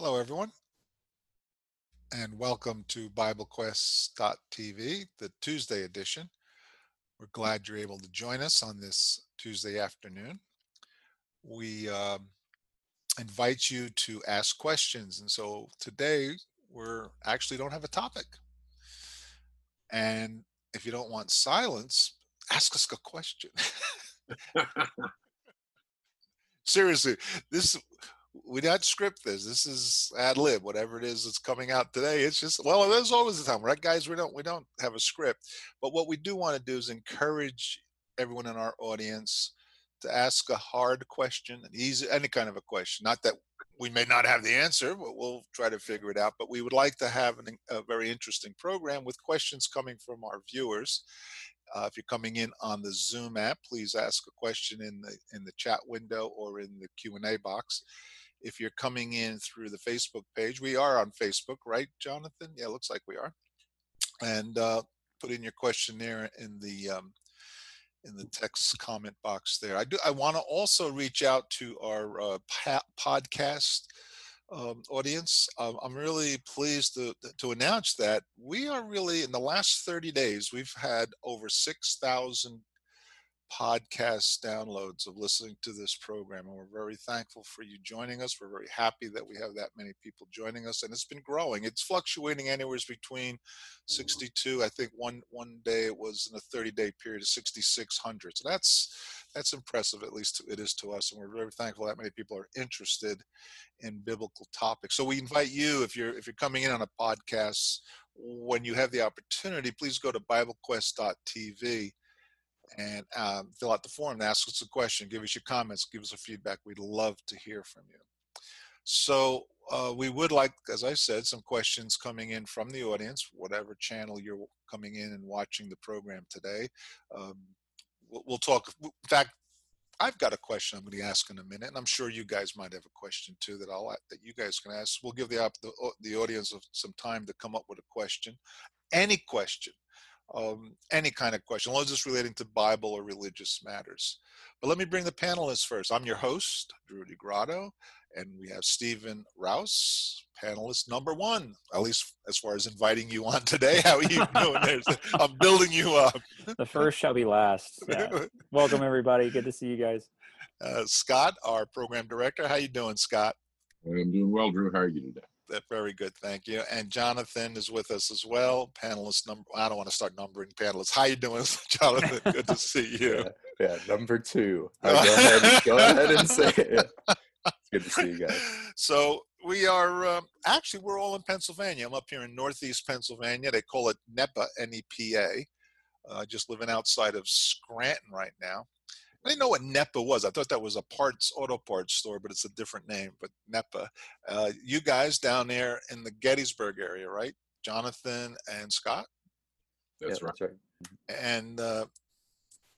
Hello, everyone, and welcome to BibleQuest.tv, the Tuesday edition. We're glad you're able to join us on this Tuesday afternoon. We um, invite you to ask questions, and so today we're actually don't have a topic. And if you don't want silence, ask us a question. Seriously, this we not script this. This is ad lib, whatever it is that's coming out today. It's just well, there's always the time, right, guys? We don't we don't have a script, but what we do want to do is encourage everyone in our audience to ask a hard question, an easy, any kind of a question. Not that we may not have the answer, but we'll try to figure it out. But we would like to have an, a very interesting program with questions coming from our viewers. Uh, if you're coming in on the Zoom app, please ask a question in the in the chat window or in the Q and A box if you're coming in through the Facebook page, we are on Facebook, right, Jonathan? Yeah, looks like we are. And uh, put in your question there in the um, in the text comment box there. I do. I want to also reach out to our uh, podcast um, audience. Um, I'm really pleased to to announce that we are really in the last 30 days. We've had over 6,000 podcast downloads of listening to this program. And we're very thankful for you joining us. We're very happy that we have that many people joining us. And it's been growing. It's fluctuating anywhere between 62, I think one one day it was in a 30 day period of 6,600. So that's that's impressive, at least it is to us. And we're very thankful that many people are interested in biblical topics. So we invite you, if you're if you're coming in on a podcast, when you have the opportunity, please go to BibleQuest.tv and um, fill out the form ask us a question, give us your comments, give us a feedback. We'd love to hear from you. So uh, we would like, as I said, some questions coming in from the audience, whatever channel you're coming in and watching the program today. Um, we'll, we'll, talk. In fact, I've got a question I'm going to ask in a minute, and I'm sure you guys might have a question too that I'll that you guys can ask. We'll give the the, the audience some time to come up with a question, any question um, any kind of question, as long as it's relating to Bible or religious matters. But let me bring the panelists first. I'm your host, Drew DeGrotto, and we have Stephen Rouse, panelist number one, at least as far as inviting you on today. How are you doing? I'm building you up. The first shall be last. Yeah. Welcome, everybody. Good to see you guys. Uh, Scott, our program director. How you doing, Scott? I'm doing well, Drew. How are you today? Very good, thank you. And Jonathan is with us as well, panelist number. I don't want to start numbering panelists. How you doing, Jonathan? Good to see you. Yeah, yeah number two. go ahead, go ahead and say it. It's good to see you guys. So we are um, actually we're all in Pennsylvania. I'm up here in Northeast Pennsylvania. They call it NEPA, N-E-P-A. Uh, just living outside of Scranton right now. I didn't know what NEPA was. I thought that was a parts auto parts store, but it's a different name. But NEPA, uh, you guys down there in the Gettysburg area, right? Jonathan and Scott. That's, yeah, right. that's right. And uh,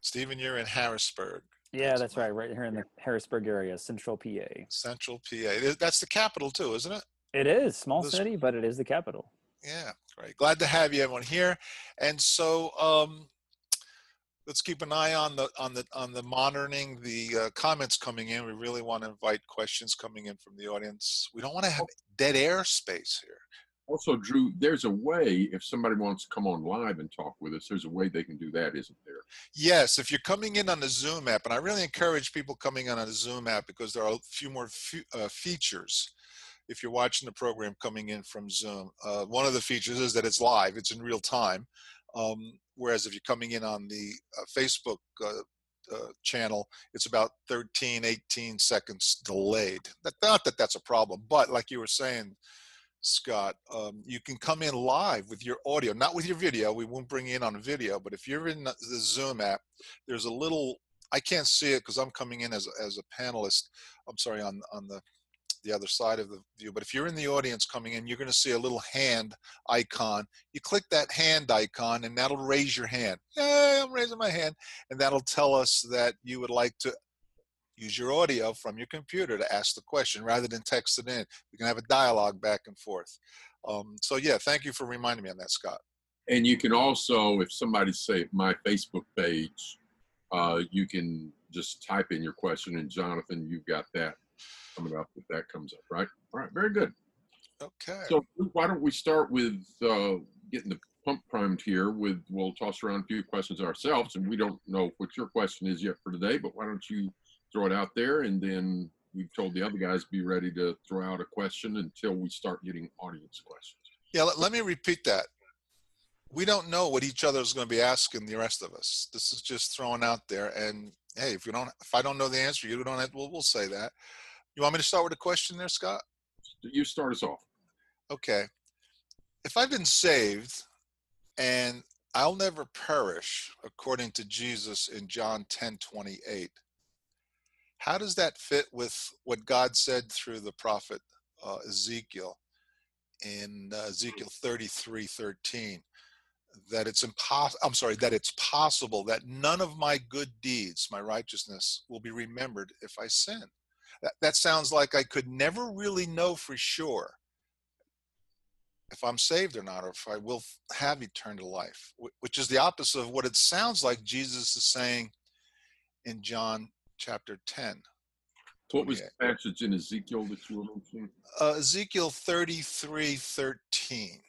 Stephen, you're in Harrisburg. Yeah, that's right. Right here in the Harrisburg area, Central PA. Central PA. That's the capital too, isn't it? It is small this, city, but it is the capital. Yeah, great. Glad to have you, everyone here. And so, um, let's keep an eye on the on the on the monitoring the uh, comments coming in. We really want to invite questions coming in from the audience. We don't want to have dead air space here. Also drew there's a way if somebody wants to come on live and talk with us there's a way they can do that isn't there? Yes if you're coming in on the zoom app and i really encourage people coming in on the zoom app because there are a few more uh, features if you're watching the program coming in from zoom. Uh, one of the features is that it's live it's in real time um, whereas if you're coming in on the uh, Facebook uh, uh, channel, it's about 13, 18 seconds delayed. That, not that that's a problem, but like you were saying, Scott, um, you can come in live with your audio, not with your video. We won't bring you in on video, but if you're in the Zoom app, there's a little. I can't see it because I'm coming in as as a panelist. I'm sorry on on the the other side of the view. But if you're in the audience coming in, you're going to see a little hand icon. You click that hand icon, and that'll raise your hand. Yeah, I'm raising my hand, and that'll tell us that you would like to use your audio from your computer to ask the question rather than text it in. We can have a dialogue back and forth. Um, so yeah, thank you for reminding me on that, Scott. And you can also, if somebody say my Facebook page, uh, you can just type in your question, and Jonathan, you've got that coming up if that comes up, right? All right, very good. Okay. So why don't we start with uh, getting the pump primed here with, we'll toss around a few questions ourselves and we don't know what your question is yet for today, but why don't you throw it out there and then we've told the other guys be ready to throw out a question until we start getting audience questions. Yeah, let, let me repeat that. We don't know what each other is going to be asking the rest of us. This is just thrown out there. And hey, if you don't, if I don't know the answer, you don't have. We'll, we'll say that. You want me to start with a question there, Scott? You start us off. Okay. If I've been saved and I'll never perish, according to Jesus in John 10 28, how does that fit with what God said through the prophet uh, Ezekiel in uh, Ezekiel 33 13? That it's impossible, I'm sorry, that it's possible that none of my good deeds, my righteousness, will be remembered if I sin. That, that sounds like I could never really know for sure if I'm saved or not, or if I will have eternal life, which is the opposite of what it sounds like Jesus is saying in John chapter 10. What was the passage in Ezekiel that you were mentioning? Uh, Ezekiel 33 13.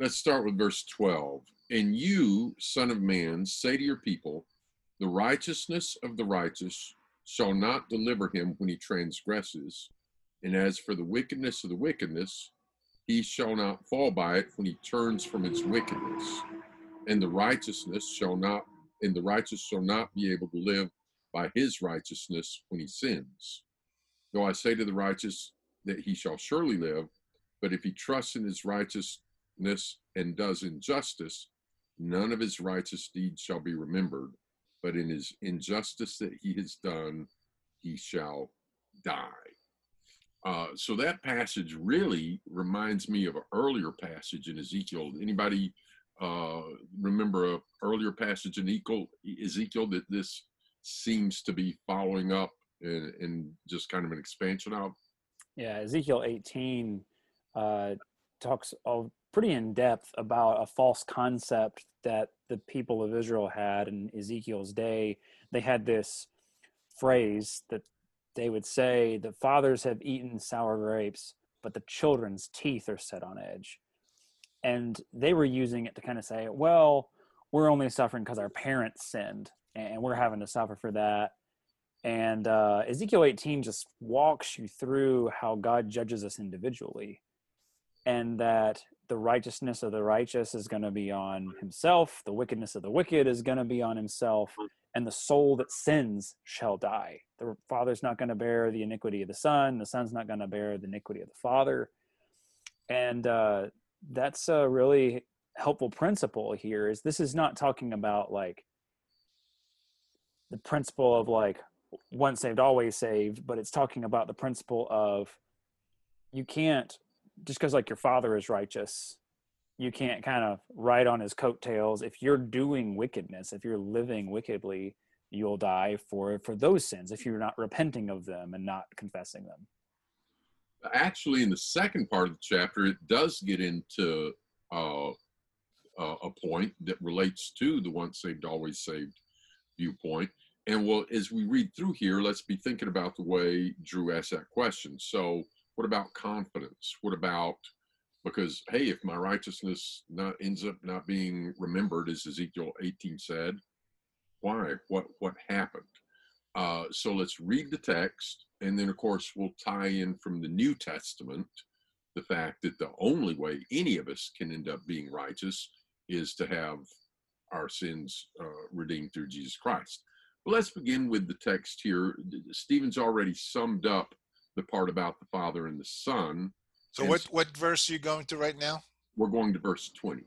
Let's start with verse 12. And you, son of man, say to your people, the righteousness of the righteous shall not deliver him when he transgresses. And as for the wickedness of the wickedness, he shall not fall by it when he turns from its wickedness. And the righteousness shall not, and the righteous shall not be able to live by his righteousness when he sins. Though I say to the righteous that he shall surely live, but if he trusts in his and does injustice, none of his righteous deeds shall be remembered but in his injustice that he has done, he shall die. Uh, so that passage really reminds me of an earlier passage in Ezekiel. Anybody uh, remember a earlier passage in Ezekiel, Ezekiel that this seems to be following up and, and just kind of an expansion of? Yeah, Ezekiel 18 uh, talks all pretty in depth about a false concept that the people of Israel had in Ezekiel's day. They had this phrase that they would say, The fathers have eaten sour grapes, but the children's teeth are set on edge. And they were using it to kind of say, Well, we're only suffering because our parents sinned, and we're having to suffer for that. And uh, Ezekiel 18 just walks you through how God judges us individually and that the righteousness of the righteous is going to be on himself, the wickedness of the wicked is going to be on himself, and the soul that sins shall die. The father's not going to bear the iniquity of the son, the son's not going to bear the iniquity of the father. And uh, that's a really helpful principle here is this is not talking about like the principle of like once saved always saved but it's talking about the principle of you can't just because like your father is righteous you can't kind of ride on his coattails. If you're doing wickedness if you're living wickedly you'll die for for those sins if you're not repenting of them and not confessing them. Actually in the second part of the chapter it does get into uh, uh, a point that relates to the once saved always saved viewpoint. And well as we read through here let's be thinking about the way drew asked that question. So what about confidence? What about because hey, if my righteousness not ends up not being remembered, as Ezekiel 18 said, why? What what happened? Uh, so let's read the text, and then of course we'll tie in from the New Testament the fact that the only way any of us can end up being righteous is to have our sins uh, redeemed through Jesus Christ. But let's begin with the text here. Stephen's already summed up the part about the Father and the Son. So what what verse are you going to right now? We're going to verse 20.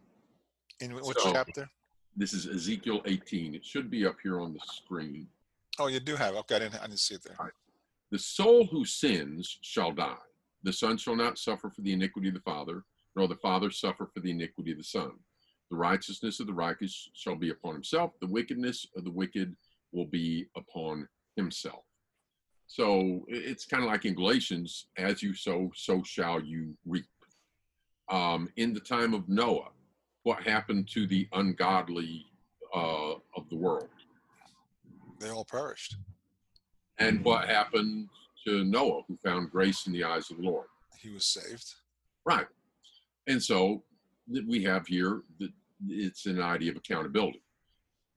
In which so, chapter? This is Ezekiel 18. It should be up here on the screen. Oh, you do have. Okay, I didn't, I didn't see it there. Right. The soul who sins shall die. The son shall not suffer for the iniquity of the father, nor the father suffer for the iniquity of the son. The righteousness of the righteous shall be upon himself. The wickedness of the wicked will be upon himself. So it's kind of like in Galatians, as you sow, so shall you reap. Um, in the time of Noah, what happened to the ungodly uh, of the world. They all perished. And what happened to Noah, who found grace in the eyes of the Lord? He was saved. Right. And so that we have here that it's an idea of accountability.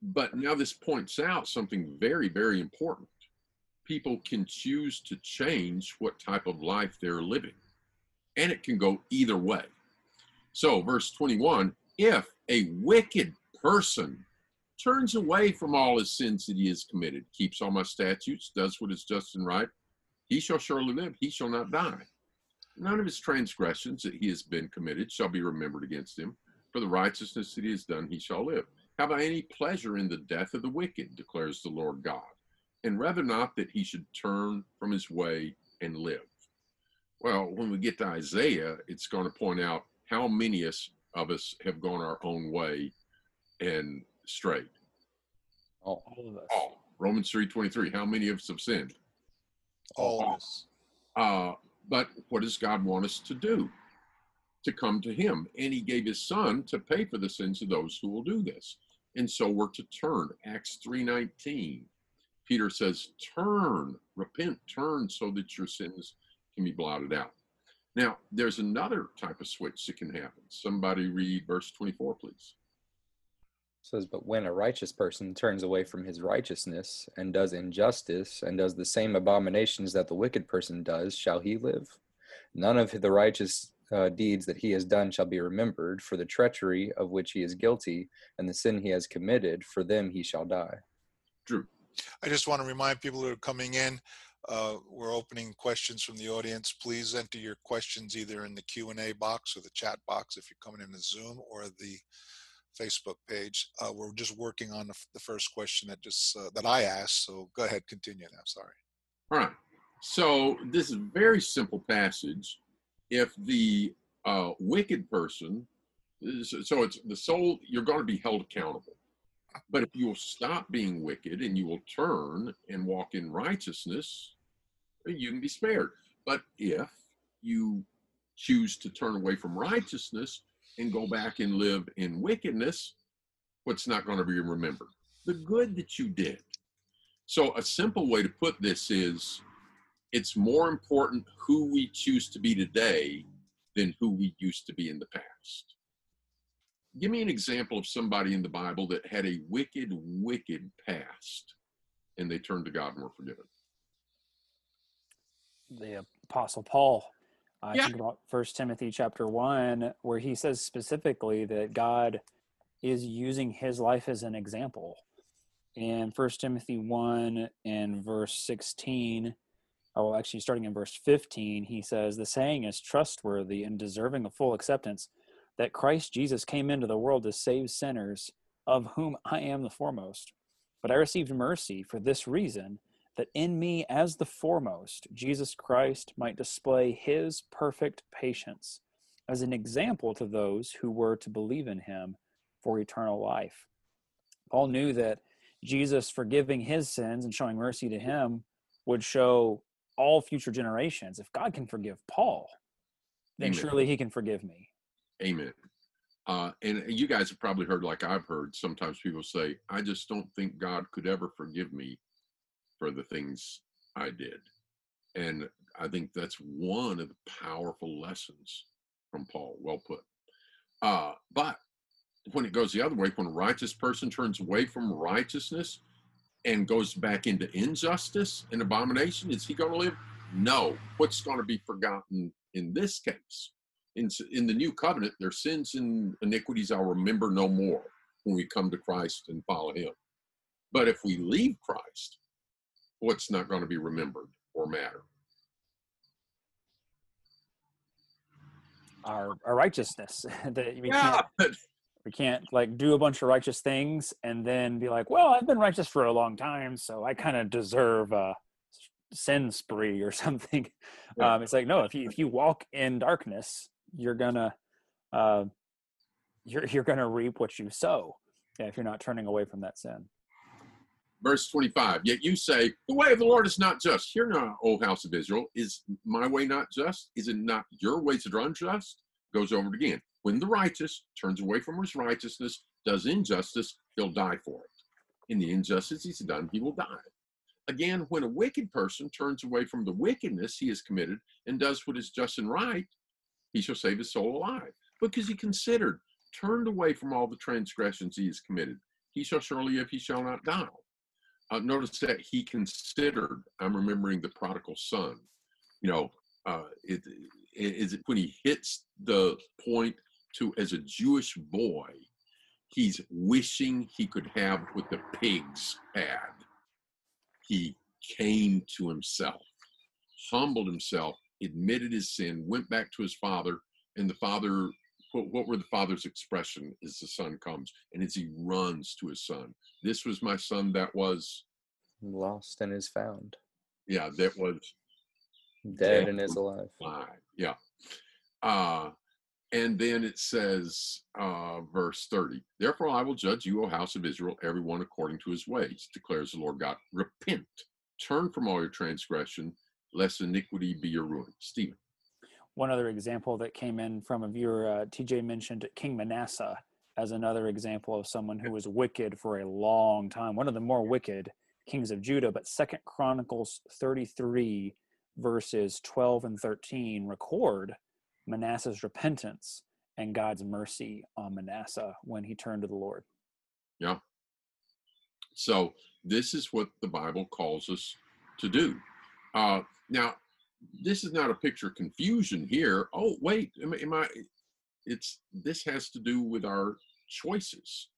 But now this points out something very, very important. People can choose to change what type of life they're living, and it can go either way. So, verse 21 if a wicked person turns away from all his sins that he has committed, keeps all my statutes, does what is just and right, he shall surely live, he shall not die. None of his transgressions that he has been committed shall be remembered against him. For the righteousness that he has done, he shall live. Have I any pleasure in the death of the wicked, declares the Lord God, and rather not that he should turn from his way and live. Well, when we get to Isaiah, it's going to point out how many of us have gone our own way and strayed. All of us. All. Romans 3.23, how many of us have sinned? All of us. Uh, but what does God want us to do? To come to Him. And He gave His Son to pay for the sins of those who will do this. And so we're to turn. Acts 3.19. Peter says, turn, repent, turn so that your sins can be blotted out. Now, there's another type of switch that can happen. Somebody read verse 24, please. says, But when a righteous person turns away from his righteousness and does injustice and does the same abominations that the wicked person does, shall he live? None of the righteous uh, deeds that he has done shall be remembered, for the treachery of which he is guilty and the sin he has committed, for them he shall die. Drew. I just want to remind people who are coming in, uh, we're opening questions from the audience. Please enter your questions either in the Q&A box or the chat box if you're coming in the Zoom or the Facebook page. Uh, we're just working on the, the first question that just uh, that I asked. So go ahead, continue now. Sorry. All right. So this is a very simple passage. If the uh, wicked person, so it's the soul, you're going to be held accountable. But if you will stop being wicked and you will turn and walk in righteousness, you can be spared. But if you choose to turn away from righteousness and go back and live in wickedness, what's not going to be remembered? The good that you did. So, a simple way to put this is it's more important who we choose to be today than who we used to be in the past. Give me an example of somebody in the Bible that had a wicked, wicked past and they turned to God and were forgiven. The Apostle Paul. I Yeah. think about First Timothy chapter one, where he says specifically that God is using his life as an example. In First Timothy one and verse sixteen, oh, actually starting in verse fifteen, he says, "The saying is trustworthy and deserving of full acceptance, that Christ Jesus came into the world to save sinners, of whom I am the foremost. But I received mercy for this reason." that in me as the foremost Jesus Christ might display his perfect patience as an example to those who were to believe in him for eternal life. Paul knew that Jesus forgiving his sins and showing mercy to him would show all future generations. If God can forgive Paul, then Amen. surely he can forgive me. Amen. Uh, and you guys have probably heard, like I've heard, sometimes people say, I just don't think God could ever forgive me for the things I did. And I think that's one of the powerful lessons from Paul. Well put. Uh, but when it goes the other way, when a righteous person turns away from righteousness and goes back into injustice and abomination, is he going to live? No. What's going to be forgotten in this case? In, in the new covenant, their sins and iniquities I'll remember no more when we come to Christ and follow him. But if we leave Christ, what's not going to be remembered or matter? Our, our righteousness that we Yeah, can't but we can't like do a bunch of righteous things and then be like, well, I've been righteous for a long time, so I kind of deserve a sin spree or something. Yeah. Um, it's like no, if you if you walk in darkness, you're gonna uh, you're you're gonna reap what you sow. If you're not turning away from that sin. verse 25 yet you say the way of the lord is not just hear now o house of israel is my way not just is it not your ways that are unjust goes over it again when the righteous turns away from his righteousness does injustice, he'll die for it. In the injustice he's done, he will die. Again, when a wicked person turns away from the wickedness he has committed and does what is just and right, he shall save his soul alive. Because he considered, turned away from all the transgressions he has committed. He shall surely live, he shall not die. Uh, notice that he considered, I'm remembering the prodigal son. You know, uh, it, it, is it when he hits the point to, as a Jewish boy, he's wishing he could have what the pigs had. He came to himself, humbled himself, admitted his sin, went back to his father, and the father what, what were the father's expression? As the son comes and as he runs to his son. This was my son that was lost and is found. Yeah that was dead, dead and is alive. alive yeah. Uh and then it says uh verse 30 therefore i will judge you o house of israel everyone according to his ways declares the lord god. Repent. Turn from all your transgression lest iniquity be your ruin stephen one other example that came in from a viewer, uh, TJ mentioned King Manasseh as another example of someone who was wicked for a long time. One of the more wicked kings of Judah, but Second Chronicles 33 verses 12 and 13 record Manasseh's repentance and God's mercy on Manasseh when he turned to the Lord. Yeah. So this is what the Bible calls us to do. Uh, now, this is not a picture of confusion here. Oh, wait, am, am I? It's this has to do with our choices.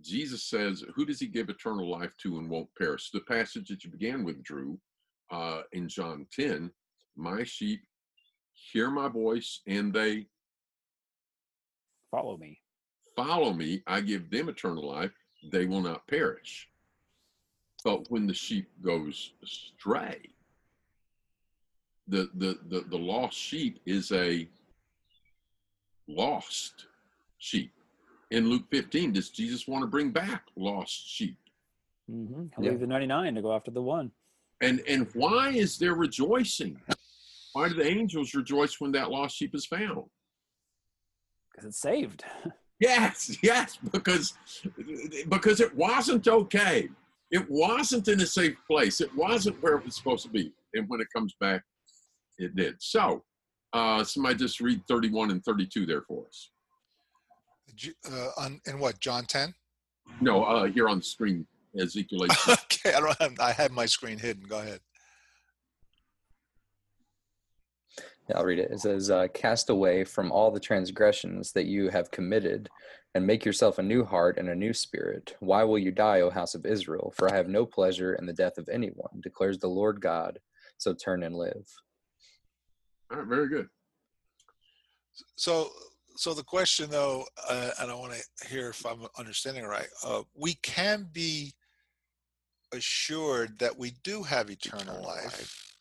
Jesus says, "Who does He give eternal life to and won't perish?" The passage that you began with, Drew, uh, in John ten, "My sheep hear my voice, and they follow me. Follow me. I give them eternal life; they will not perish." But when the sheep goes astray, the, the, the, the lost sheep is a lost sheep. In Luke 15, does Jesus want to bring back lost sheep? Mm-hmm. He'll yeah. leave the 99 to go after the one. And and why is there rejoicing? Why do the angels rejoice when that lost sheep is found? Because it's saved. yes, yes, because because it wasn't okay. It wasn't in a safe place. It wasn't where it was supposed to be. And when it comes back, it did. So, uh, somebody just read 31 and 32 there for us. Uh, on, in what, John 10? No, uh, here on the screen, Ezekiel 8. okay, I don't have, I have my screen hidden. Go ahead. Yeah, I'll read it. It says, uh, Cast away from all the transgressions that you have committed, and make yourself a new heart and a new spirit. Why will you die, O house of Israel? For I have no pleasure in the death of anyone, declares the Lord God. So turn and live. All right, very good. So, so the question though, uh, and I want to hear if I'm understanding right. Uh, we can be assured that we do have eternal, eternal life, life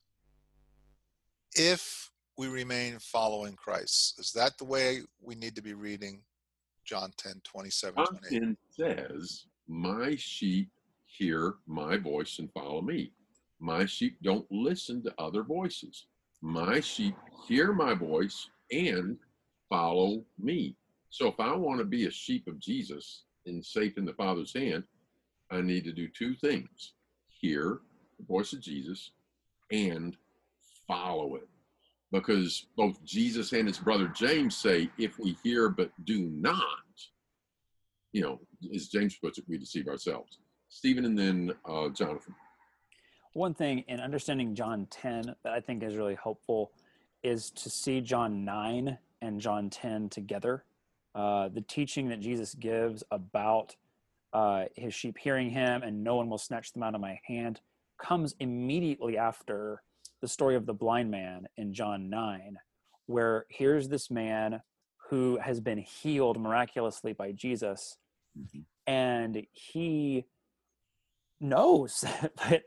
if we remain following Christ. Is that the way we need to be reading John 10, 27, John 10 says, My sheep hear my voice and follow me. My sheep don't listen to other voices. My sheep hear my voice and follow me. So if I want to be a sheep of Jesus and safe in the Father's hand, I need to do two things hear the voice of Jesus and follow it. Because both Jesus and his brother James say, if we hear but do not, you know, as James puts it, we deceive ourselves. Stephen and then uh, Jonathan one thing in understanding John 10 that I think is really helpful is to see John 9 and John 10 together. Uh, the teaching that Jesus gives about uh, his sheep hearing him and no one will snatch them out of my hand comes immediately after the story of the blind man in John 9, where here's this man who has been healed miraculously by Jesus, mm-hmm. and he knows that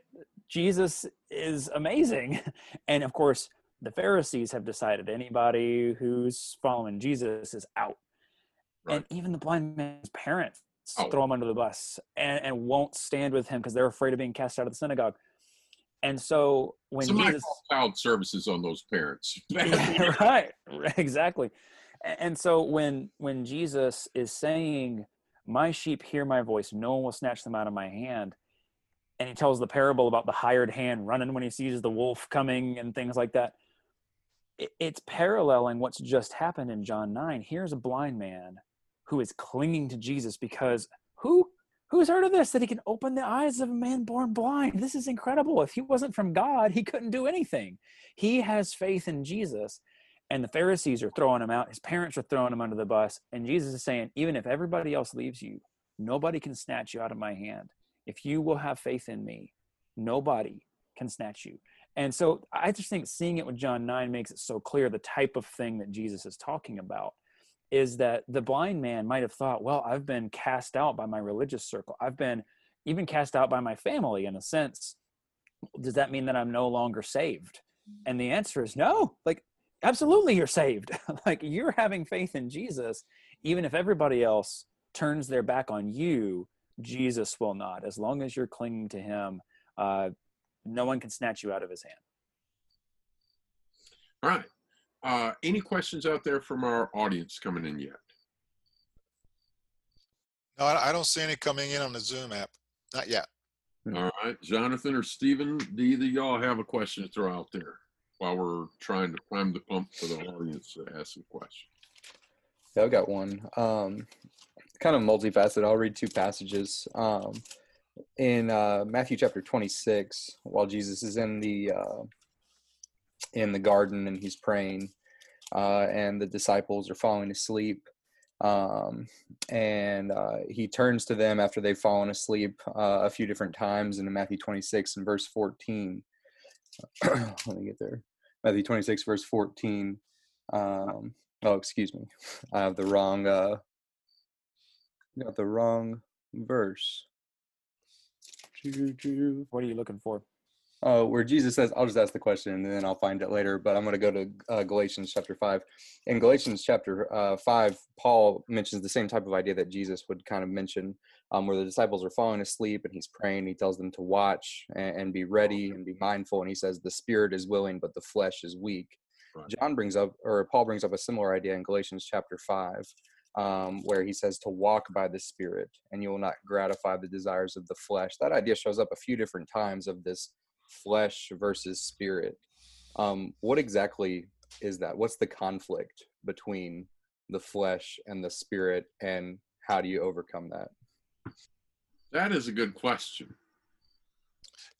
Jesus is amazing. And of course, the Pharisees have decided anybody who's following Jesus is out. Right. And even the blind man's parents oh. throw him under the bus and, and won't stand with him because they're afraid of being cast out of the synagogue. And so when Somebody Jesus child services on those parents. yeah, right, exactly. And so when when Jesus is saying My sheep hear my voice, no one will snatch them out of my hand. And he tells the parable about the hired hand running when he sees the wolf coming and things like that. It's paralleling what's just happened in John 9. Here's a blind man who is clinging to Jesus because who who's heard of this that he can open the eyes of a man born blind this is incredible if he wasn't from god he couldn't do anything he has faith in jesus and the Pharisees are throwing him out. His parents are throwing him under the bus. And Jesus is saying, even if everybody else leaves you, nobody can snatch you out of my hand. If you will have faith in me, nobody can snatch you. And so I just think seeing it with John 9 makes it so clear the type of thing that Jesus is talking about is that the blind man might have thought, well, I've been cast out by my religious circle. I've been even cast out by my family in a sense. Does that mean that I'm no longer saved? And the answer is no. Like absolutely you're saved like you're having faith in jesus even if everybody else turns their back on you jesus will not. As long as you're clinging to him uh, no one can snatch you out of his hand. All right. Uh, any questions out there from our audience coming in yet? No i don't see any coming in on the zoom app. Not yet. All right. Jonathan or stephen do either y'all have a question to throw out there while we're trying to prime the pump for the audience to ask some questions. Yeah, I've got one. Um, kind of multifaceted. I'll read two passages. Um, in uh, Matthew chapter 26, while Jesus is in the uh, in the garden and he's praying, uh, and the disciples are falling asleep, um, and uh, he turns to them after they've fallen asleep uh, a few different times in Matthew 26 and verse 14 let me get there. Matthew 26, verse 14. Um, oh, excuse me. I have the wrong, uh, got the wrong verse. What are you looking for? uh, where Jesus says, I'll just ask the question and then I'll find it later, but I'm going to go to uh, Galatians chapter 5. In Galatians chapter uh, 5, Paul mentions the same type of idea that Jesus would kind of mention, um, where the disciples are falling asleep and he's praying. He tells them to watch and, and, be ready and be mindful. And he says, The spirit is willing, but the flesh is weak. Right. John brings up, or Paul brings up a similar idea in Galatians chapter 5. Um, where he says to walk by the spirit and you will not gratify the desires of the flesh that idea shows up a few different times of this flesh versus spirit. Um, what exactly is that? What's the conflict between the flesh and the spirit, and how do you overcome that? That is a good question.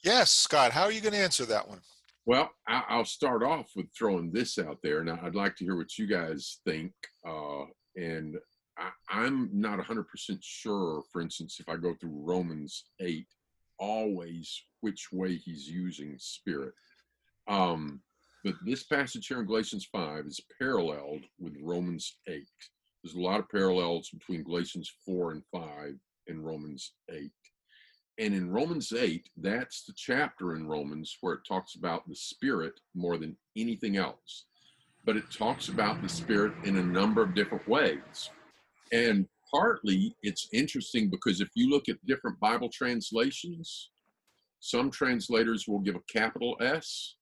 Yes, Scott, how are you going to answer that one? Well, I'll start off with throwing this out there. Now, I'd like to hear what you guys think. Uh, and I, am not 100% sure, for instance, if I go through Romans 8, always which way he's using spirit. Um, but this passage here in Galatians 5 is paralleled with Romans 8. There's a lot of parallels between Galatians 4 and 5 and Romans 8. And in Romans 8, that's the chapter in Romans where it talks about the Spirit more than anything else. But it talks about the Spirit in a number of different ways. And partly it's interesting because if you look at different Bible translations, some translators will give a capital S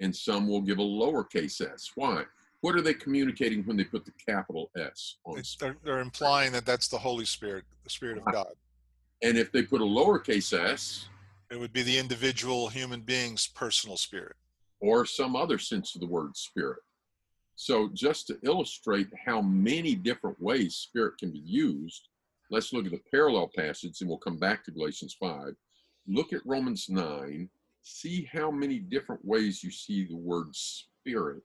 and some will give a lowercase s. Why? What are they communicating when they put the capital S on? They're, they're, implying that that's the Holy Spirit, the Spirit of God. And if they put a lowercase s, it would be the individual human being's personal spirit. Or some other sense of the word spirit. So, just to illustrate how many different ways spirit can be used, let's look at the parallel passage and we'll come back to Galatians 5 look at Romans 9, see how many different ways you see the word spirit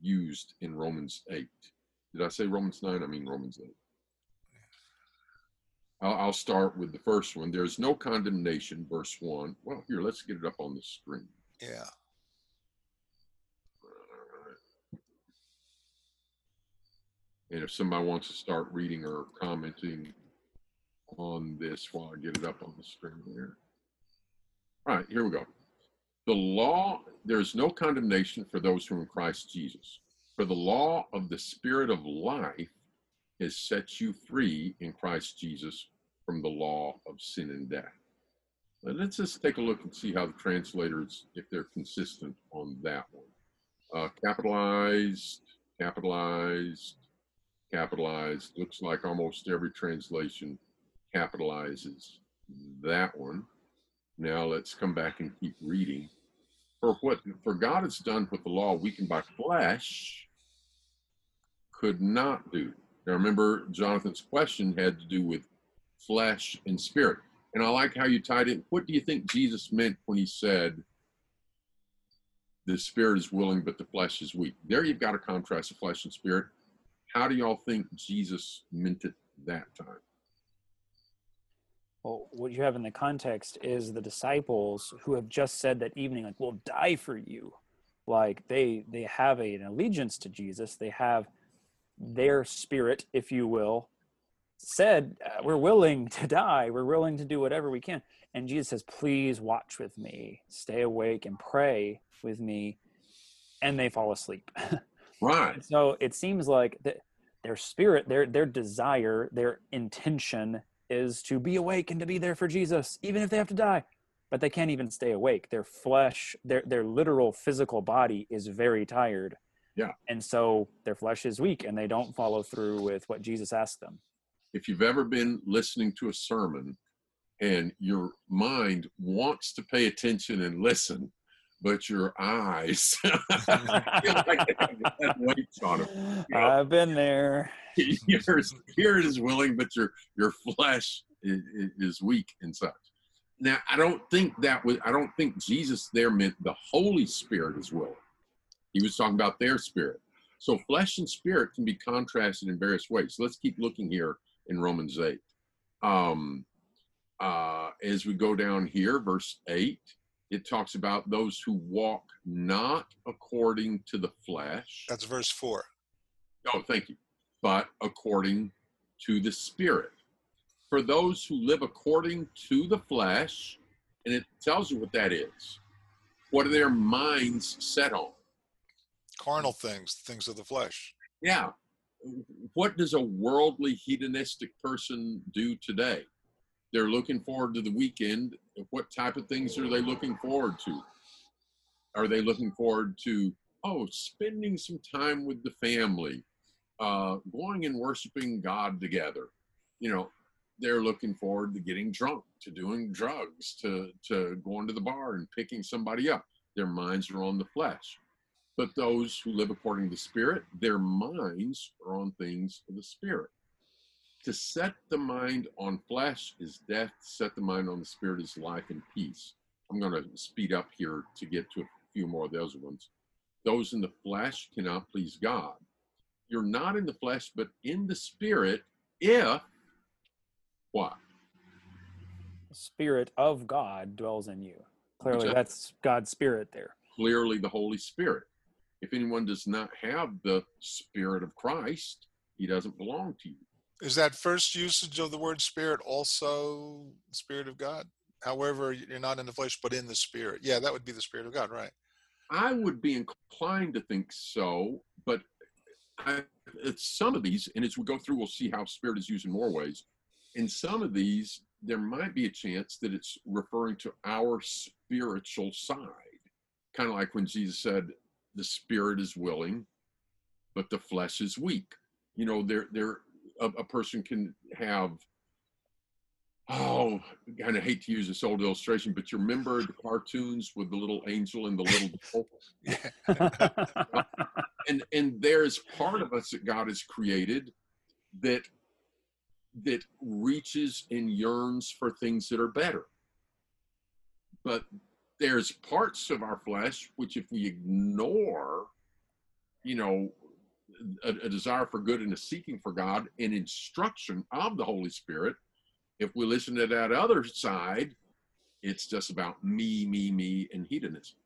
used in Romans 8. Did I say Romans 9? I mean Romans 8. I'll, start with the first one. There's no condemnation, verse 1. Well, here, let's get it up on the screen. Yeah. And if somebody wants to start reading or commenting on this while I get it up on the screen here. All right, here we go. The law, there is no condemnation for those who are in Christ Jesus. For the law of the Spirit of life has set you free in Christ Jesus from the law of sin and death. Let's just take a look and see how the translators, if they're consistent on that one. Uh, capitalized, capitalized, capitalized. Looks like almost every translation capitalizes that one. Now let's come back and keep reading. For what for God has done what the law weakened by flesh could not do. Now remember, Jonathan's question had to do with flesh and spirit. And I like how you tied it. What do you think Jesus meant when he said, the spirit is willing, but the flesh is weak? There you've got a contrast of flesh and spirit. How do y'all think Jesus meant it that time? Well, what you have in the context is the disciples who have just said that evening, like, we'll die for you. Like they they have a, an allegiance to Jesus. They have their spirit, if you will, said, uh, We're willing to die. We're willing to do whatever we can. And Jesus says, Please watch with me, stay awake and pray with me. And they fall asleep. Right. so it seems like that their spirit, their their desire, their intention is to be awake and to be there for Jesus, even if they have to die. But they can't even stay awake. Their flesh, their their literal physical body is very tired. Yeah. And so their flesh is weak and they don't follow through with what Jesus asked them. If you've ever been listening to a sermon and your mind wants to pay attention and listen, but your eyes feel like they have weights on them. You know? I've been there. your spirit is willing, but your your flesh is, is weak and such. Now, I don't think that was. I don't think Jesus there meant the Holy Spirit is willing. He was talking about their spirit. So flesh and spirit can be contrasted in various ways. So let's keep looking here in Romans eight. Um, uh, as we go down here, verse eight, it talks about those who walk not according to the flesh. That's verse four. Oh, thank you. But according to the Spirit. For those who live according to the flesh, and it tells you what that is. What are their minds set on? Carnal things, things of the flesh. Yeah. What does a worldly hedonistic person do today? They're looking forward to the weekend. What type of things are they looking forward to? Are they looking forward to, oh, spending some time with the family, uh, going and worshiping God together? You know, they're looking forward to getting drunk, to doing drugs, to, to going to the bar and picking somebody up. Their minds are on the flesh. But those who live according to the Spirit, their minds are on things of the Spirit. To set the mind on flesh is death, to set the mind on the Spirit is life and peace. I'm going to speed up here to get to a few more of those ones. Those in the flesh cannot please God. You're not in the flesh, but in the Spirit if what? The spirit of God dwells in you. Clearly, Exactly. that's God's spirit there. Clearly, the Holy Spirit. If anyone does not have the Spirit of Christ, he doesn't belong to you. Is that first usage of the word spirit also spirit of God? However, you're not in the flesh, but in the spirit. Yeah, that would be the spirit of God, right? I would be inclined to think so, but I, some of these, and as we go through, we'll see how spirit is used in more ways. In some of these, there might be a chance that it's referring to our spiritual side, kind of like when Jesus said, "The spirit is willing, but the flesh is weak." You know, there, there, a, a person can have. Oh, kind of hate to use this old illustration, but you remember the cartoons with the little angel and the little devil? and and there's part of us that God has created that that reaches and yearns for things that are better. But there's parts of our flesh which, if we ignore, you know, a, a desire for good and a seeking for God and instruction of the Holy Spirit, if we listen to that other side, it's just about me, me, me, and hedonism.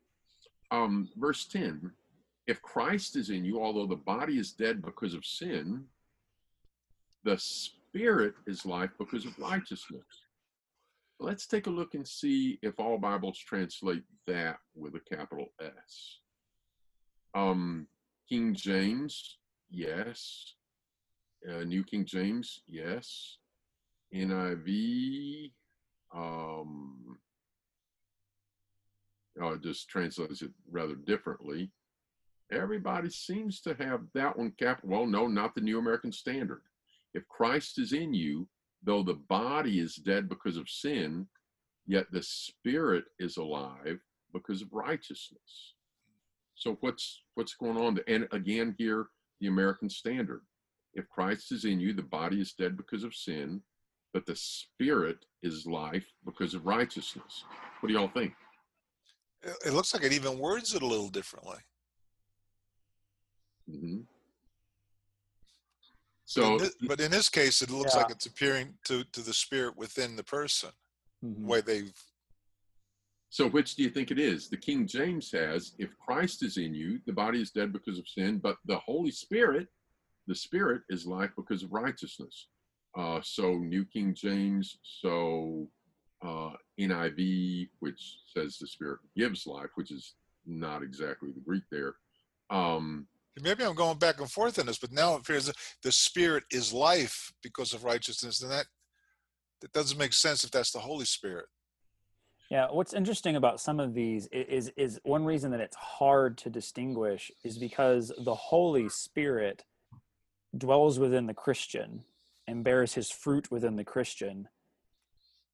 Um, verse 10 if Christ is in you, although the body is dead because of sin, the spirit is life because of righteousness. Let's take a look and see if all Bibles translate that with a capital S. Um, King James, yes. Uh, New King James, yes. NIV, um, it just translates it rather differently. Everybody seems to have that one capital. Well, no, not the New American Standard. If Christ is in you, though the body is dead because of sin, yet the spirit is alive because of righteousness. So what's what's going on? And again, here the American standard: if Christ is in you, the body is dead because of sin, but the spirit is life because of righteousness. What do y'all think? It, it looks like it even words it a little differently. hmm But So in thi- but in this case, it looks Yeah. like it's appearing to to the spirit within the person. Mhm. The way they've So, which do you think it is? The King James has, if Christ is in you, the body is dead because of sin, but the Holy Spirit, the Spirit is life because of righteousness. Uh, so, New King James, so uh, NIV, which says the Spirit gives life, which is not exactly the Greek there. Um, maybe I'm going back and forth on this, but now it appears the spirit is life because of righteousness, and that that doesn't make sense if that's the Holy Spirit. Yeah, what's interesting about some of these is is one reason that it's hard to distinguish is because the Holy Spirit dwells within the Christian and bears his fruit within the Christian.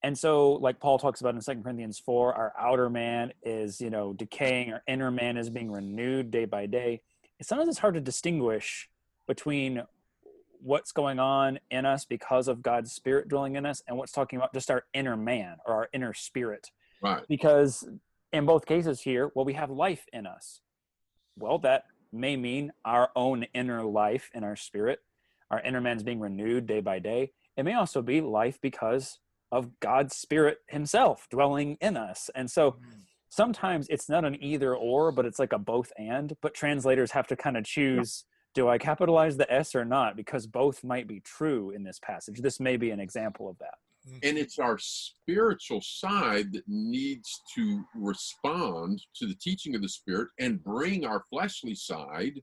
And so like Paul talks about in 2 Corinthians 4, our outer man is, you know, decaying, our inner man is being renewed day by day. Sometimes it's hard to distinguish between what's going on in us because of God's spirit dwelling in us and what's talking about just our inner man or our inner spirit right. because in both cases here well we have life in us. Well that may mean our own inner life in our spirit our inner man's being renewed day by day. It may also be life because of god's spirit himself dwelling in us. And so mm. sometimes it's not an either or but it's like a both and but translators have to kind of choose do i capitalize the s or not? Because both might be true in this passage. This may be an example of that Mm. And it's our spiritual side that needs to respond to the teaching of the Spirit and bring our fleshly side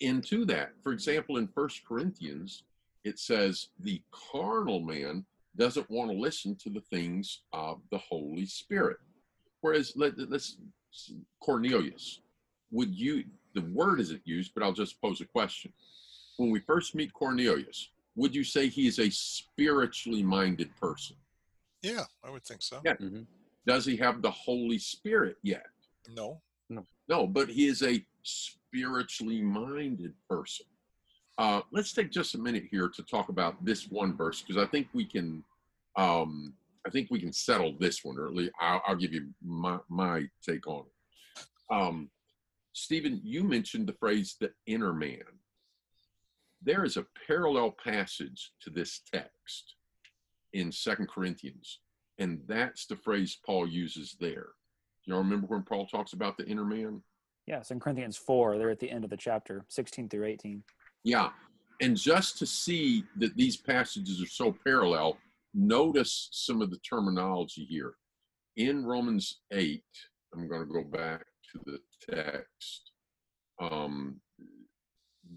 into that. For example, in First Corinthians, it says the carnal man doesn't want to listen to the things of the Holy Spirit. Whereas, let, let's Cornelius, would you? The word isn't used, but I'll just pose a question. When we first meet Cornelius, would you say he is a spiritually minded person? Yeah, I would think so. Yeah. Mhm. Does he have the Holy Spirit yet? No. No, but he is a spiritually minded person. Uh, let's take just a minute here to talk about this one verse because I think we can, um, I think we can settle this one, or at least I'll, I'll give you my, my take on it. Um, Stephen, you mentioned the phrase "the inner man." There is a parallel passage to this text in Second Corinthians, and that's the phrase Paul uses there. Y'all remember when Paul talks about the inner man? yes in corinthians 4 there at the end of the chapter 16 through 18 Yeah. And just to see that these passages are so parallel, notice some of the terminology here. In Romans 8, I'm going to go back to the text. Um,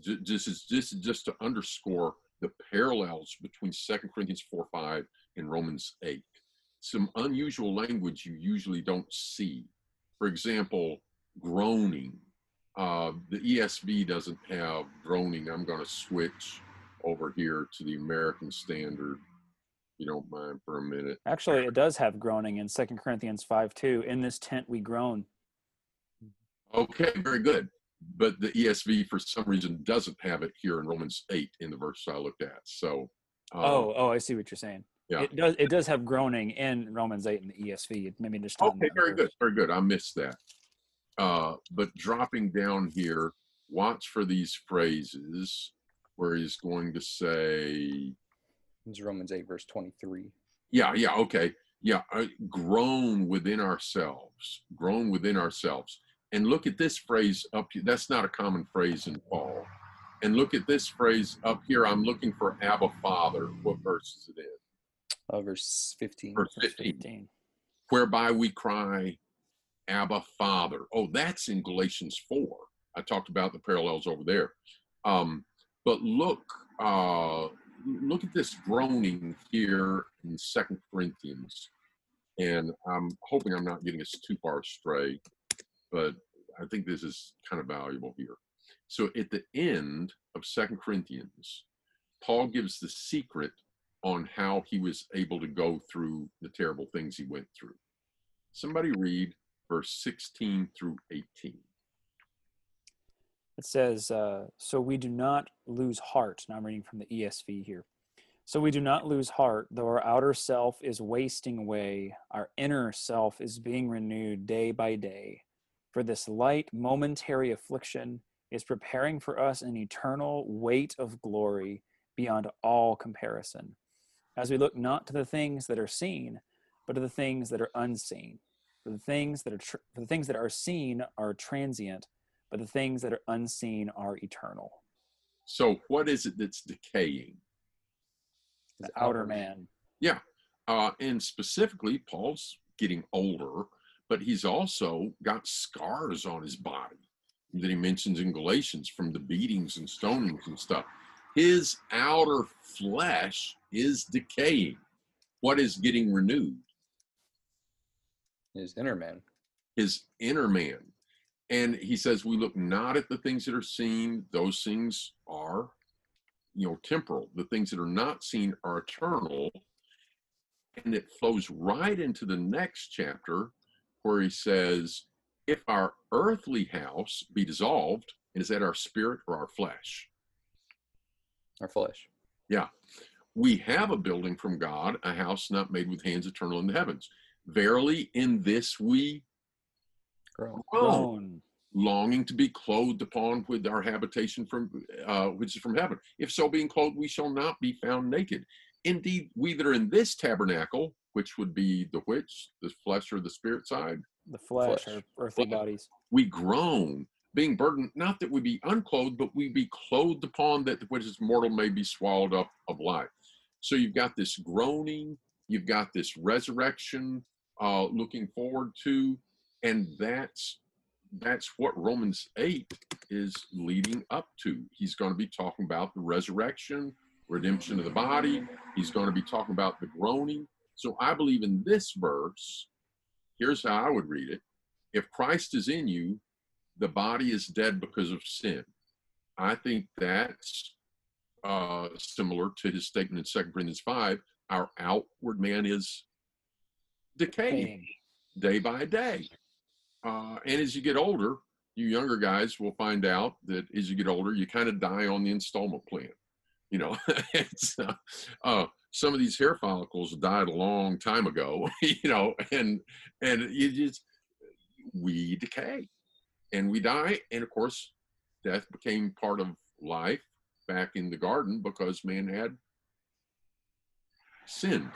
this is this is just to underscore the parallels between Second Corinthians 4 5 and Romans 8. Some unusual language you usually don't see. For example, groaning. Uh, the ESV doesn't have groaning. I'm going to switch over here to the American Standard. If you don't mind for a minute. Actually, it does have groaning in 2 Corinthians 5 2. In this tent we groan. Okay, very good. But the ESV, for some reason, doesn't have it here in Romans 8 in the verse I looked at. So, uh, oh, oh, I see what you're saying. Yeah. It does it does have groaning in Romans 8 in the ESV. It Maybe just not in okay, very verse. good, very good. I missed that. Uh, but dropping down here, watch for these phrases where he's going to say, It's Romans 8, verse 23. Yeah, yeah, okay. Yeah, uh, groan within ourselves, groan within ourselves. And look at this phrase up here. That's not a common phrase in Paul. And look at this phrase up here. I'm looking for Abba Father. What verse is it in? Uh, verse 15. Verse Verse 15. 15. Whereby we cry, Abba Father. Oh, that's in Galatians 4. I talked about the parallels over there. Um, but look, uh, look at this groaning here in Second Corinthians. And I'm hoping I'm not getting us too far astray, but I think this is kind of valuable here. So at the end of Second Corinthians, Paul gives the secret on how he was able to go through the terrible things he went through. Somebody read verse 16 through 18. It says, uh, So we do not lose heart. Now I'm reading from the ESV here. So we do not lose heart, though our outer self is wasting away, our inner self is being renewed day by day. For this light, momentary affliction is preparing for us an eternal weight of glory beyond all comparison, as we look not to the things that are seen, but to the things that are unseen. For the things that are tr- for the things that are seen are transient, but the things that are unseen are eternal. So, what is it that's decaying? The outer man. Yeah. Uh, and specifically, Paul's getting older, but he's also got scars on his body that he mentions in Galatians from the beatings and stonings and stuff. His outer flesh is decaying. What is getting renewed? His inner man. His inner man. And he says, We look not at the things that are seen, those things are, you know, temporal. The things that are not seen are eternal. And it flows right into the next chapter where he says, If our earthly house be dissolved, is that our spirit or our flesh? Our flesh. Yeah. We have a building from God, a house not made with hands eternal in the heavens. Verily, in this we Grow. groan, longing to be clothed upon with our habitation from uh, which is from heaven. If so, being clothed, we shall not be found naked. Indeed, we that are in this tabernacle, which would be the which, the flesh or the spirit side, The flesh, Flesh. our earthly Flesh. bodies. we groan, being burdened, not that we be unclothed, but we be clothed upon that which is mortal may be swallowed up of life. So you've got this groaning, you've got this resurrection uh, looking forward to, and that's that's what Romans 8 is leading up to. He's going to be talking about the resurrection, redemption of the body. He's going to be talking about the groaning. So I believe in this verse, here's how I would read it. If Christ is in you, the body is dead because of sin. I think that's uh, similar to his statement in 2 Corinthians 5. Our outward man is decaying day by day. Uh, and as you get older, you younger guys will find out that as you get older, you kind of die on the installment plan. You know, it's, uh, uh, some of these hair follicles died a long time ago. You know, and and you just we decay, and we die, and of course, death became part of life back in the garden because man had sinned,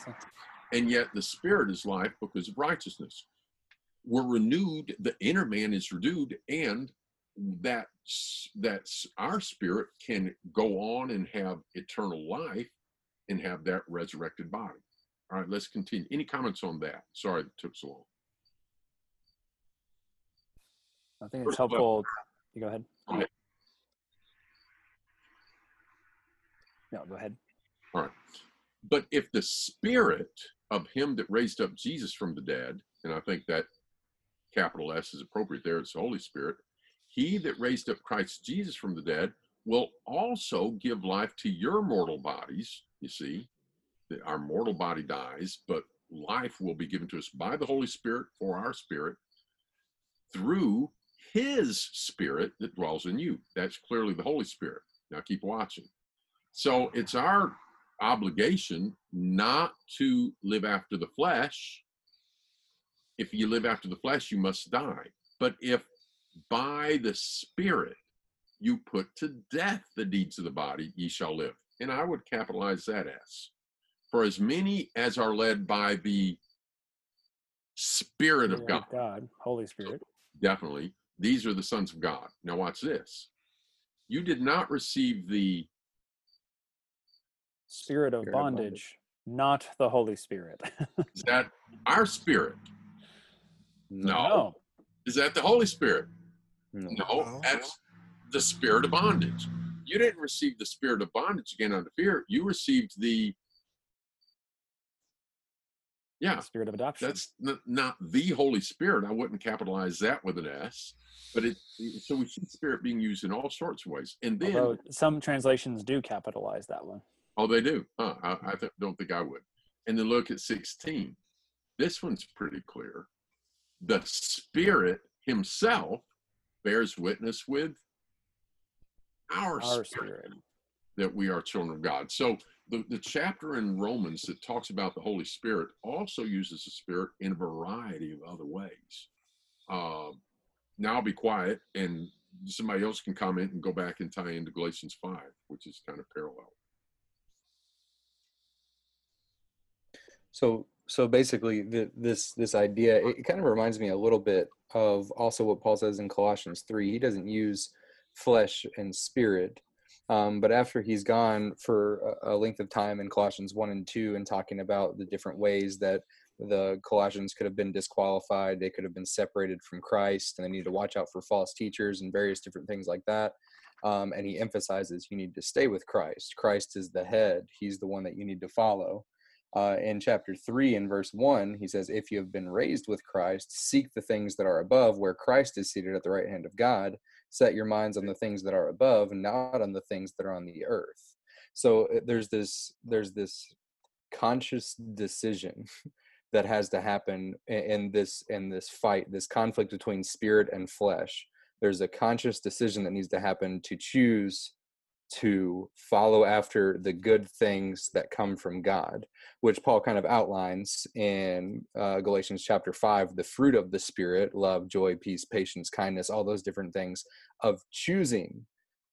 and yet the spirit is life because of righteousness. We're renewed the inner man is renewed and that that's our spirit can go on and have eternal life and have that resurrected body all right let's continue any comments on that sorry it took so long I think it's First helpful. You go ahead. Go ahead. No, go ahead. all right but if the spirit of him that raised up jesus from the dead and i think that capital s is appropriate there it's the holy spirit he that raised up christ jesus from the dead will also give life to your mortal bodies you see that our mortal body dies but life will be given to us by the holy spirit for our spirit through his spirit that dwells in you that's clearly the holy spirit now keep watching so it's our obligation not to live after the flesh. If you live after the flesh, you must die. But if by the Spirit you put to death the deeds of the body, ye shall live. And I would capitalize that as for as many as are led by the Spirit of God, God, Holy Spirit. definitely, these are the sons of God. Now, watch this. You did not receive the Spirit of Spirit of bondage, bondage. not the Holy Spirit. is that our spirit. No. no. Is that the Holy Spirit? No. No, No. that's the spirit of bondage. You didn't receive the spirit of bondage again under fear. You received the yeah. The Spirit of adoption. That's n- not the Holy Spirit. I wouldn't capitalize that with an S, but it. So we see spirit being used in all sorts of ways. And then Although some translations do capitalize that one. Oh, they do. Huh, I, I th- don't think I would. And then look at 16. This one's pretty clear. The Spirit Himself bears witness with our, Our spirit, spirit. that we are children of God. So the, the chapter in Romans that talks about the Holy Spirit also uses the Spirit in a variety of other ways. Um, now I'll be quiet and somebody else can comment and go back and tie into Galatians 5, which is kind of parallel. So so basically, the, this this idea it, it kind of reminds me a little bit of also what Paul says in Colossians three. He doesn't use flesh and spirit, um, but after he's gone for a, length of time in Colossians one and two, and talking about the different ways that the Colossians could have been disqualified, they could have been separated from Christ, and they need to watch out for false teachers and various different things like that. Um, and he emphasizes you need to stay with Christ. Christ is the head; he's the one that you need to follow uh, in chapter 3 in verse 1 he says if you have been raised with christ seek the things that are above where christ is seated at the right hand of god set your minds on the things that are above not on the things that are on the earth. So uh, there's this there's this conscious decision that has to happen in this in this fight this conflict between spirit and flesh. There's a conscious decision that needs to happen to choose to follow after the good things that come from God, which Paul kind of outlines in uh, Galatians chapter 5 the fruit of the Spirit, love, joy, peace, patience, kindness, all those different things of choosing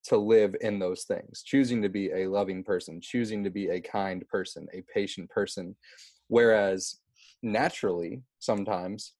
to live in those things, choosing to be a loving person, choosing to be a kind person, a patient person. Whereas naturally, sometimes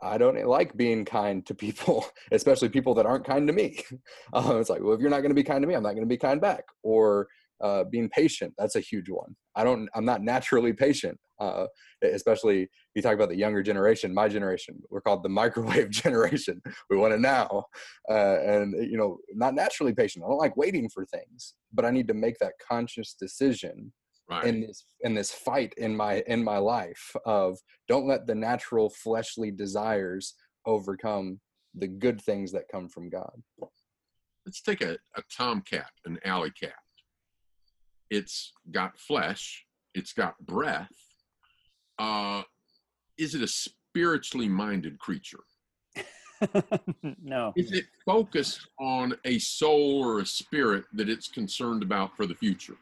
I don't like being kind to people, especially people that aren't kind to me. Uh, it's like, well, if you're not going to be kind to me, I'm not going to be kind back. Or uh, being patient, that's a huge one. I don't, I'm not naturally patient. Uh, especially if you talk about the younger generation, my generation, we're called the microwave generation. We want it now. Uh, and, you know, not naturally patient. I don't like waiting for things, but I need to make that conscious decision Right. in this in this fight in my in my life of don't let the natural fleshly desires overcome the good things that come from God. Let's take a, a tomcat, an alley cat. It's got flesh, it's got breath. Uh, is it a spiritually minded creature? no. Is it focused on a soul or a spirit that it's concerned about for the future?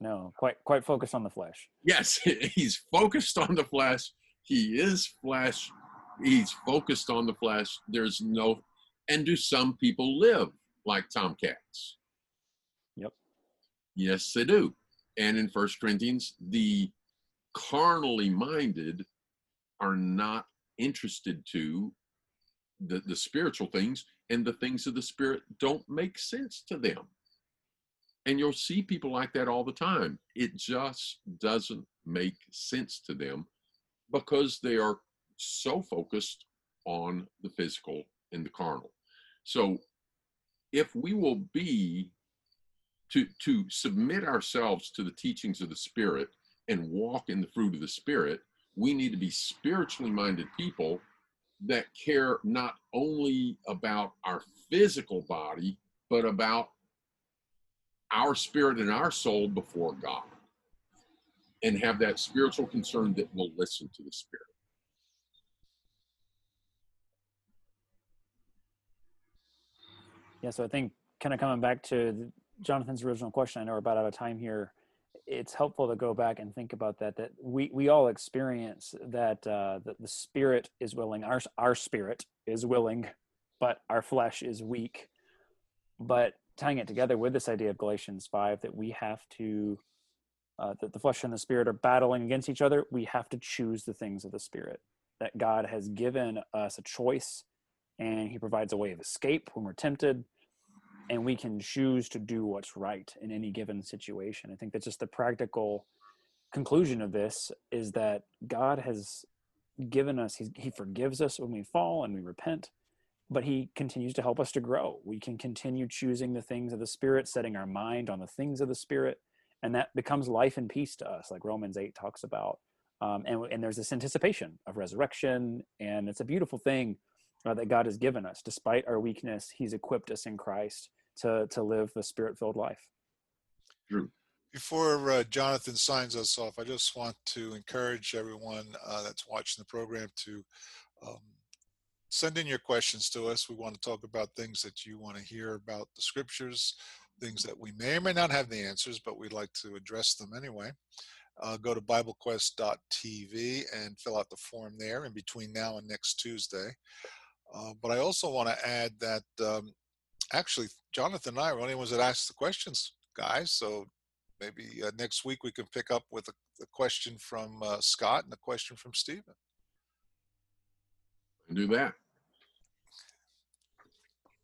No, quite quite focused on the flesh. Yes, he's focused on the flesh. He is flesh. He's focused on the flesh. There's no, and do some people live like tomcats? Yep. Yes, they do. And in First Corinthians, the carnally minded are not interested to the, the spiritual things, and the things of the spirit don't make sense to them. And you'll see people like that all the time. It just doesn't make sense to them because they are so focused on the physical and the carnal. So if we will be to to submit ourselves to the teachings of the spirit and walk in the fruit of the spirit, we need to be spiritually minded people that care not only about our physical body, but about our spirit and our soul before God and have that spiritual concern that will listen to the spirit. Yeah, so I think kind of coming back to Jonathan's original question, I know we're about out of time here. It's helpful to go back and think about that. That we we all experience that uh, that the spirit is willing, our our spirit is willing, but our flesh is weak. But tying it together with this idea of Galatians five, that we have to uh, that the flesh and the spirit are battling against each other. We have to choose the things of the spirit. That God has given us a choice and he provides a way of escape when we're tempted and we can choose to do what's right in any given situation i think that's just the practical conclusion of this is that god has given us he forgives us when we fall and we repent but he continues to help us to grow we can continue choosing the things of the spirit setting our mind on the things of the spirit and that becomes life and peace to us like romans 8 talks about um, and, and there's this anticipation of resurrection and it's a beautiful thing uh, that God has given us. Despite our weakness, He's equipped us in Christ to to live a spirit filled life. Drew. Before uh, Jonathan signs us off, I just want to encourage everyone uh, that's watching the program to um, send in your questions to us. We want to talk about things that you want to hear about the scriptures, things that we may or may not have the answers, but we'd like to address them anyway. Uh, go to BibleQuest.tv and fill out the form there in between now and next Tuesday. Uh, but I also want to add that um, actually, Jonathan and I are the only ones that asked the questions, guys. So maybe uh, next week we can pick up with a, a question from uh, Scott and a question from Stephen. Do that.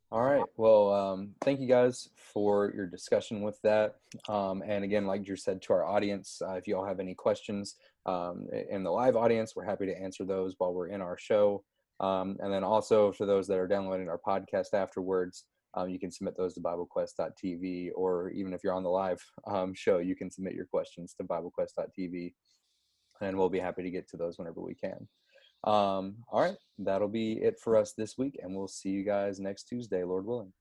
All right. Well, um, thank you guys for your discussion with that. Um, and again, like Drew said to our audience, uh, if you all have any questions um, in the live audience, we're happy to answer those while we're in our show. Um, and then also for those that are downloading our podcast afterwards, um, you can submit those to BibleQuest.tv, or even if you're on the live um, show, you can submit your questions to BibleQuest.tv, and we'll be happy to get to those whenever we can. Um, all right, that'll be it for us this week, and we'll see you guys next Tuesday, Lord willing.